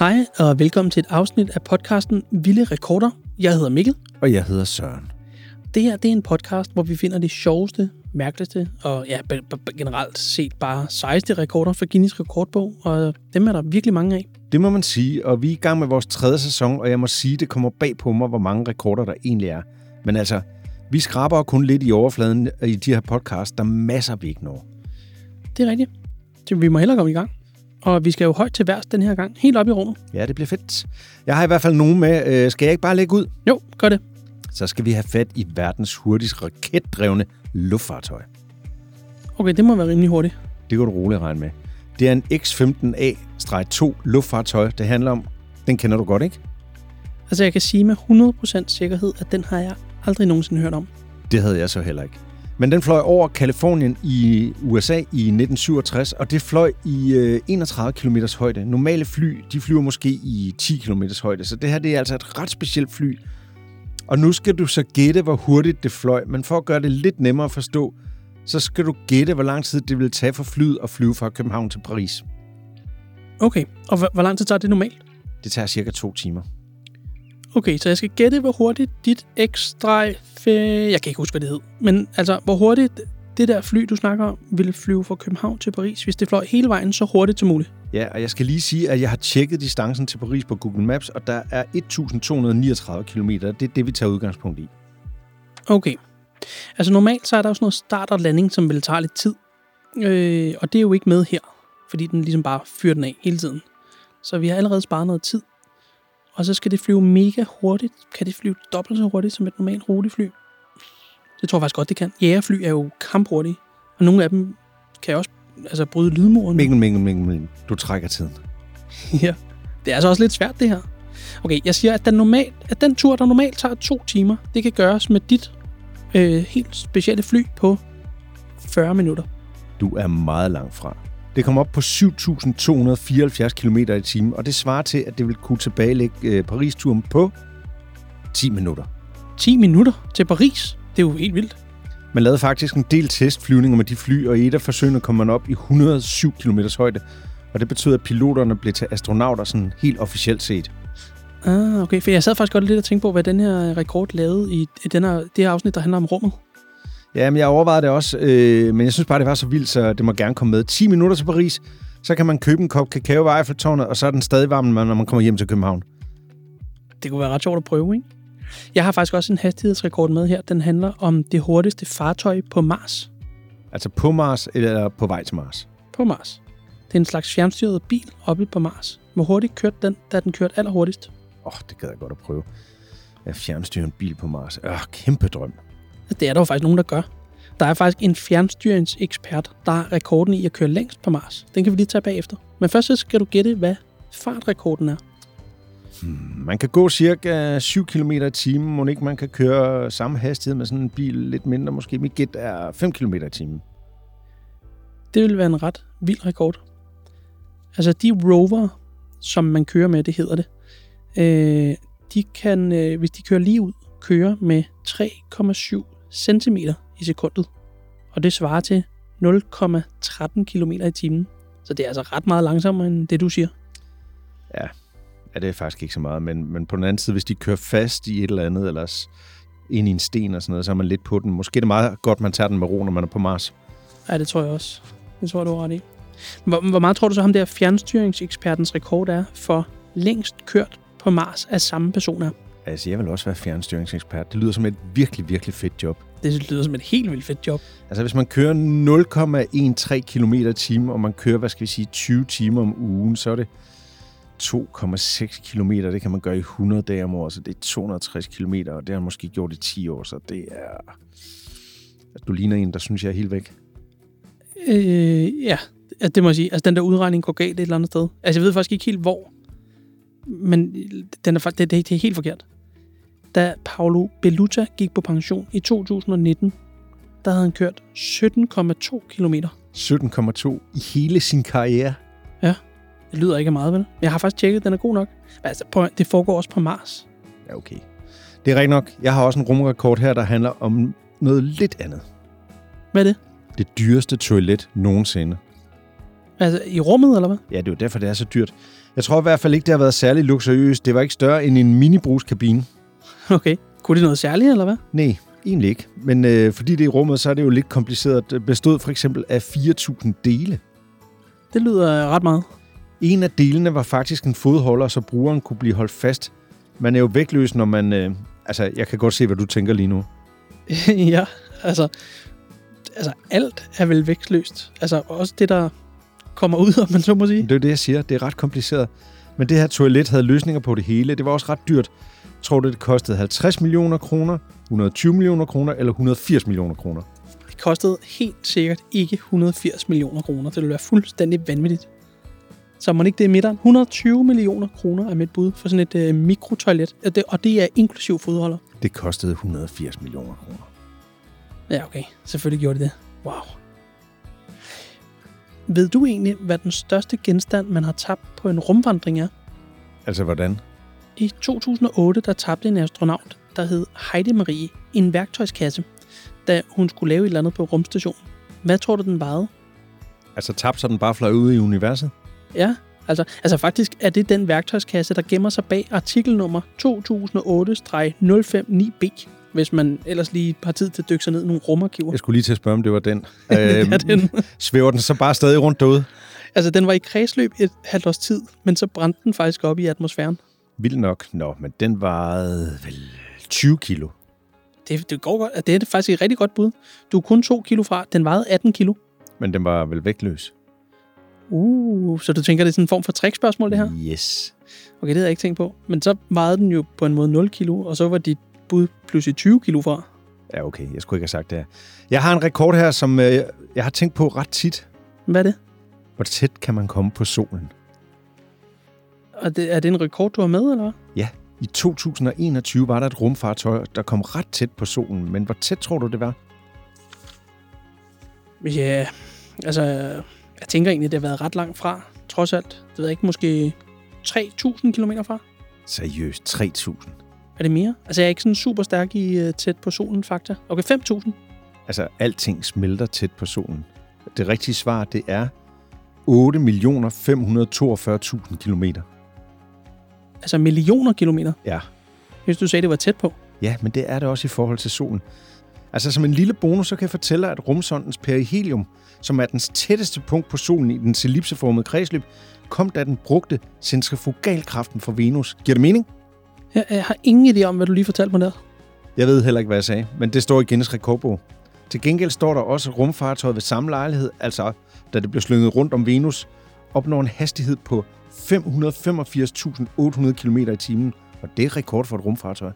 Hej og velkommen til et afsnit af podcasten Vilde Rekorder. Jeg hedder Mikkel. Og jeg hedder Søren. Det her det er en podcast, hvor vi finder de sjoveste, mærkeligste og ja, generelt set bare sejeste rekorder for Guinness rekordbog, og dem er der virkelig mange af. Det må man sige, og vi er i gang med vores tredje sæson, og jeg må sige, det kommer bag på mig, hvor mange rekorder der egentlig er. Men altså, vi skraber kun lidt i overfladen i de her podcasts, der masser vi ikke når. Det er rigtigt. Så vi må hellere komme i gang. Og vi skal jo højt til værs den her gang. Helt op i rummet. Ja, det bliver fedt. Jeg har i hvert fald nogen med. Øh, skal jeg ikke bare lægge ud? Jo, gør det. Så skal vi have fat i verdens hurtigst raketdrevne luftfartøj. Okay, det må være rimelig hurtigt. Det kan du roligt regne med. Det er en X-15A-2 luftfartøj, det handler om. Den kender du godt, ikke? Altså, jeg kan sige med 100% sikkerhed, at den har jeg aldrig nogensinde hørt om. Det havde jeg så heller ikke. Men den fløj over Kalifornien i USA i 1967, og det fløj i øh, 31 km højde. Normale fly, de flyver måske i 10 km højde, så det her det er altså et ret specielt fly. Og nu skal du så gætte, hvor hurtigt det fløj, men for at gøre det lidt nemmere at forstå, så skal du gætte, hvor lang tid det vil tage for flyet at flyve fra København til Paris. Okay, og hvor, hvor lang tid tager det normalt? Det tager cirka to timer. Okay, så jeg skal gætte, hvor hurtigt dit ekstra... Jeg kan ikke huske, hvad det hed. Men altså, hvor hurtigt det der fly, du snakker om, ville flyve fra København til Paris, hvis det fløj hele vejen så hurtigt som muligt? Ja, og jeg skal lige sige, at jeg har tjekket distancen til Paris på Google Maps, og der er 1239 km. Det er det, vi tager udgangspunkt i. Okay. Altså normalt så er der jo sådan noget start og landing, som vil tage lidt tid. Øh, og det er jo ikke med her, fordi den ligesom bare fyrer den af hele tiden. Så vi har allerede sparet noget tid og så skal det flyve mega hurtigt. Kan det flyve dobbelt så hurtigt som et normalt rutefly? Det tror jeg faktisk godt, det kan. Jægerfly er jo kamphurtige, og nogle af dem kan også altså, bryde lydmuren. Mikkel, Mikkel, Mikkel, Mikkel. Du trækker tiden. ja, det er altså også lidt svært, det her. Okay, jeg siger, at den, normal, at den tur, der normalt tager to timer, det kan gøres med dit øh, helt specielle fly på 40 minutter. Du er meget langt fra. Det kom op på 7.274 km i timen, og det svarer til, at det vil kunne tilbagelægge øh, Paris-turen på 10 minutter. 10 minutter til Paris? Det er jo helt vildt. Man lavede faktisk en del testflyvninger med de fly, og i et af forsøgene kom man op i 107 km højde. Og det betød, at piloterne blev til astronauter sådan helt officielt set. Ah, okay. For jeg sad faktisk godt lidt og tænkte på, hvad den her rekord lavede i den her, det her afsnit, der handler om rummet. Ja, men jeg overvejede det også, øh, men jeg synes bare, det var så vildt, så det må gerne komme med. 10 minutter til Paris, så kan man købe en kop kakao ved Eiffeltårnet, og så er den stadig varm, når man kommer hjem til København. Det kunne være ret sjovt at prøve, ikke? Jeg har faktisk også en hastighedsrekord med her. Den handler om det hurtigste fartøj på Mars. Altså på Mars, eller på vej til Mars? På Mars. Det er en slags fjernstyret bil oppe på Mars. Hvor hurtigt kørte den, da den kørte allerhurtigst? Åh, oh, det gad jeg godt at prøve. Jeg fjernstyrer en bil på Mars. Øh, kæmpe drøm. Det er der jo faktisk nogen, der gør. Der er faktisk en fjernstyringsekspert, der har rekorden i at køre længst på Mars. Den kan vi lige tage bagefter. Men først så skal du gætte, hvad fartrekorden er. Hmm, man kan gå cirka 7 km i timen. Må ikke man kan køre samme hastighed med sådan en bil lidt mindre måske. Mit gæt er 5 km i timen. Det vil være en ret vild rekord. Altså de rover, som man kører med, det hedder det, øh, de kan, øh, hvis de kører lige ud, køre med 3,7 cm i sekundet. Og det svarer til 0,13 km i timen. Så det er altså ret meget langsommere end det, du siger. Ja, ja det er faktisk ikke så meget. Men, men på den anden side, hvis de kører fast i et eller andet, eller ind i en sten og sådan noget, så er man lidt på den. Måske er det meget godt, man tager den med ro, når man er på Mars. Ja, det tror jeg også. Det tror jeg, du har ret i. Hvor, hvor meget tror du så, ham der fjernstyringsekspertens rekord er for længst kørt på Mars af samme personer? Altså, jeg vil også være fjernstyringsekspert. Det lyder som et virkelig, virkelig fedt job. Det lyder som et helt vildt fedt job. Altså, hvis man kører 0,13 km i timen, og man kører, hvad skal vi sige, 20 timer om ugen, så er det 2,6 km. Det kan man gøre i 100 dage om året, så det er 260 km, og det har man måske gjort i 10 år, så det er... Altså, du ligner en, der synes, jeg er helt væk. Øh, ja, det må jeg sige. Altså, den der udregning går galt et eller andet sted. Altså, jeg ved faktisk ikke helt, hvor. Men den er, det, det, det er helt forkert da Paolo Belluta gik på pension i 2019, der havde han kørt 17,2 km. 17,2 i hele sin karriere? Ja, det lyder ikke meget, vel? Jeg har faktisk tjekket, at den er god nok. Altså, på, det foregår også på Mars. Ja, okay. Det er rigtigt nok. Jeg har også en rumrekord her, der handler om noget lidt andet. Hvad er det? Det dyreste toilet nogensinde. Altså i rummet, eller hvad? Ja, det er jo derfor, det er så dyrt. Jeg tror i hvert fald ikke, det har været særlig luksuriøst. Det var ikke større end en minibruskabine. Okay. Kunne det noget særligt, eller hvad? Nej, egentlig ikke. Men øh, fordi det er i rummet, så er det jo lidt kompliceret. Det bestod for eksempel af 4.000 dele. Det lyder ret meget. En af delene var faktisk en fodholder, så brugeren kunne blive holdt fast. Man er jo vægtløs, når man... Øh, altså, jeg kan godt se, hvad du tænker lige nu. ja, altså, altså alt er vel vægtløst. Altså også det, der kommer ud, om man så må sige. Det er det, jeg siger. Det er ret kompliceret. Men det her toilet havde løsninger på det hele. Det var også ret dyrt. Tror du, det kostede 50 millioner kroner, 120 millioner kroner eller 180 millioner kroner? Det kostede helt sikkert ikke 180 millioner kroner. Det ville være fuldstændig vanvittigt. Så må ikke det er midteren. 120 millioner kroner er mit bud for sådan et øh, mikrotoilet. Og det, og det er inklusiv fodholder. Det kostede 180 millioner kroner. Ja, okay. Selvfølgelig gjorde det det. Wow. Ved du egentlig, hvad den største genstand, man har tabt på en rumvandring er? Altså, hvordan? I 2008, der tabte en astronaut, der hed Heidi Marie, en værktøjskasse, da hun skulle lave et eller andet på rumstationen. Hvad tror du, den vejede? Altså, tabte så den bare fløj ud i universet? Ja, altså, altså faktisk er det den værktøjskasse, der gemmer sig bag artikelnummer 2008-059B, hvis man ellers lige har tid til at dykke sig ned i nogle rumarkiver. Jeg skulle lige til at spørge, om det var den. det er den. Svæver den så bare stadig rundt derude? Altså, den var i kredsløb et halvt års tid, men så brændte den faktisk op i atmosfæren. Vildt nok. Nå, men den vejede vel 20 kilo. Det, det går godt. Det er faktisk et rigtig godt bud. Du er kun 2 kilo fra. Den vejede 18 kilo. Men den var vel vægtløs? Uh, så du tænker, det er sådan en form for trickspørgsmål, det her? Yes. Okay, det havde jeg ikke tænkt på. Men så vejede den jo på en måde 0 kilo, og så var dit bud pludselig 20 kilo fra. Ja, okay. Jeg skulle ikke have sagt det her. Jeg har en rekord her, som øh, jeg har tænkt på ret tit. Hvad er det? Hvor tæt kan man komme på solen? Og det, er det en rekord, du har med, eller hvad? Ja. I 2021 var der et rumfartøj, der kom ret tæt på solen. Men hvor tæt tror du, det var? Ja, altså, jeg tænker egentlig, det har været ret langt fra, trods alt. Det ved jeg ikke, måske 3.000 km fra? Seriøst, 3.000. Er det mere? Altså, jeg er ikke sådan super stærk i uh, tæt på solen, fakta. Okay, 5.000. Altså, alting smelter tæt på solen. Det rigtige svar, det er 8.542.000 kilometer. Altså millioner kilometer? Ja. Hvis du sagde, det var tæt på. Ja, men det er det også i forhold til solen. Altså som en lille bonus, så kan jeg fortælle dig, at rumsondens perihelium, som er dens tætteste punkt på solen i den ellipseformede kredsløb, kom da den brugte centrifugalkraften fra Venus. Giver det mening? Jeg, jeg har ingen idé om, hvad du lige fortalte mig der. Jeg ved heller ikke, hvad jeg sagde, men det står i Guinness rekordbog. Til gengæld står der også, rumfartøjet ved samme lejlighed, altså da det blev slynget rundt om Venus, opnår en hastighed på 585.800 km i timen, og det er rekord for et rumfartøj.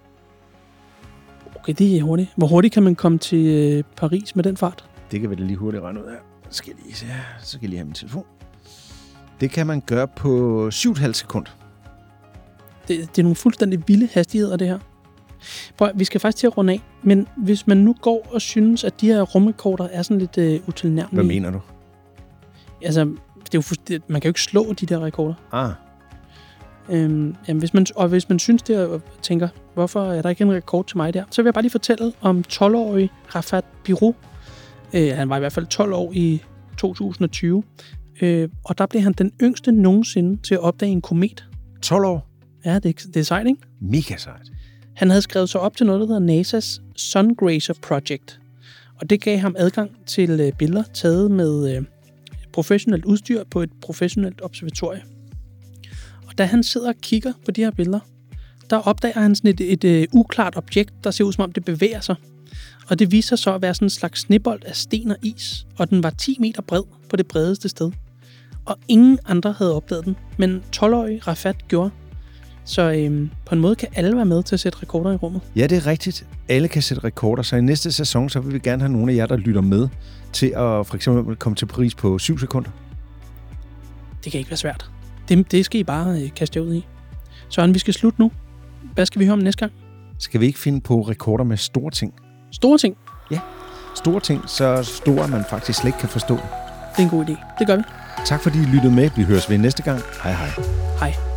Okay, det er hurtigt. Hvor hurtigt kan man komme til øh, Paris med den fart? Det kan vi da lige hurtigt regne ud af. Så skal jeg lige se her. Så skal jeg lige have min telefon. Det kan man gøre på 7,5 sekund. Det, det er nogle fuldstændig vilde hastigheder, det her. Prøv, vi skal faktisk til at runde af, men hvis man nu går og synes, at de her rumrekorder er sådan lidt øh, utilnærmelige... Hvad mener du? Altså, det er jo man kan jo ikke slå de der rekorder. Ah, Øhm, jamen, hvis man, og hvis man synes det, og tænker, hvorfor er der ikke en rekord til mig der, så vil jeg bare lige fortælle om 12-årig Rafat Birou. Øh, han var i hvert fald 12 år i 2020. Øh, og der blev han den yngste nogensinde til at opdage en komet. 12 år. Ja, det, er- det er sejt, ikke? Mega sejt. Han havde skrevet sig op til noget, der hedder NASA's Sungrazer Project. Og det gav ham adgang til øh, billeder taget med øh, professionelt udstyr på et professionelt observatorie. Og da han sidder og kigger på de her billeder, der opdager han sådan et, et, et øh, uklart objekt, der ser ud som om det bevæger sig. Og det viser sig så at være sådan en slags snebold af sten og is, og den var 10 meter bred på det bredeste sted. Og ingen andre havde opdaget den, men 12-årige Rafat gjorde. Så øhm, på en måde kan alle være med til at sætte rekorder i rummet. Ja, det er rigtigt. Alle kan sætte rekorder, så i næste sæson, så vil vi gerne have nogle af jer, der lytter med, til at for eksempel komme til Paris på 7 sekunder. Det kan ikke være svært. Det, det skal I bare øh, kaste ud i. Søren, vi skal slutte nu. Hvad skal vi høre om næste gang? Skal vi ikke finde på rekorder med store ting? Store ting. Store ting, så store, man faktisk slet ikke kan forstå. Det er en god idé. Det gør vi. Tak fordi I lyttede med. Vi høres ved næste gang. Hej hej. Hej.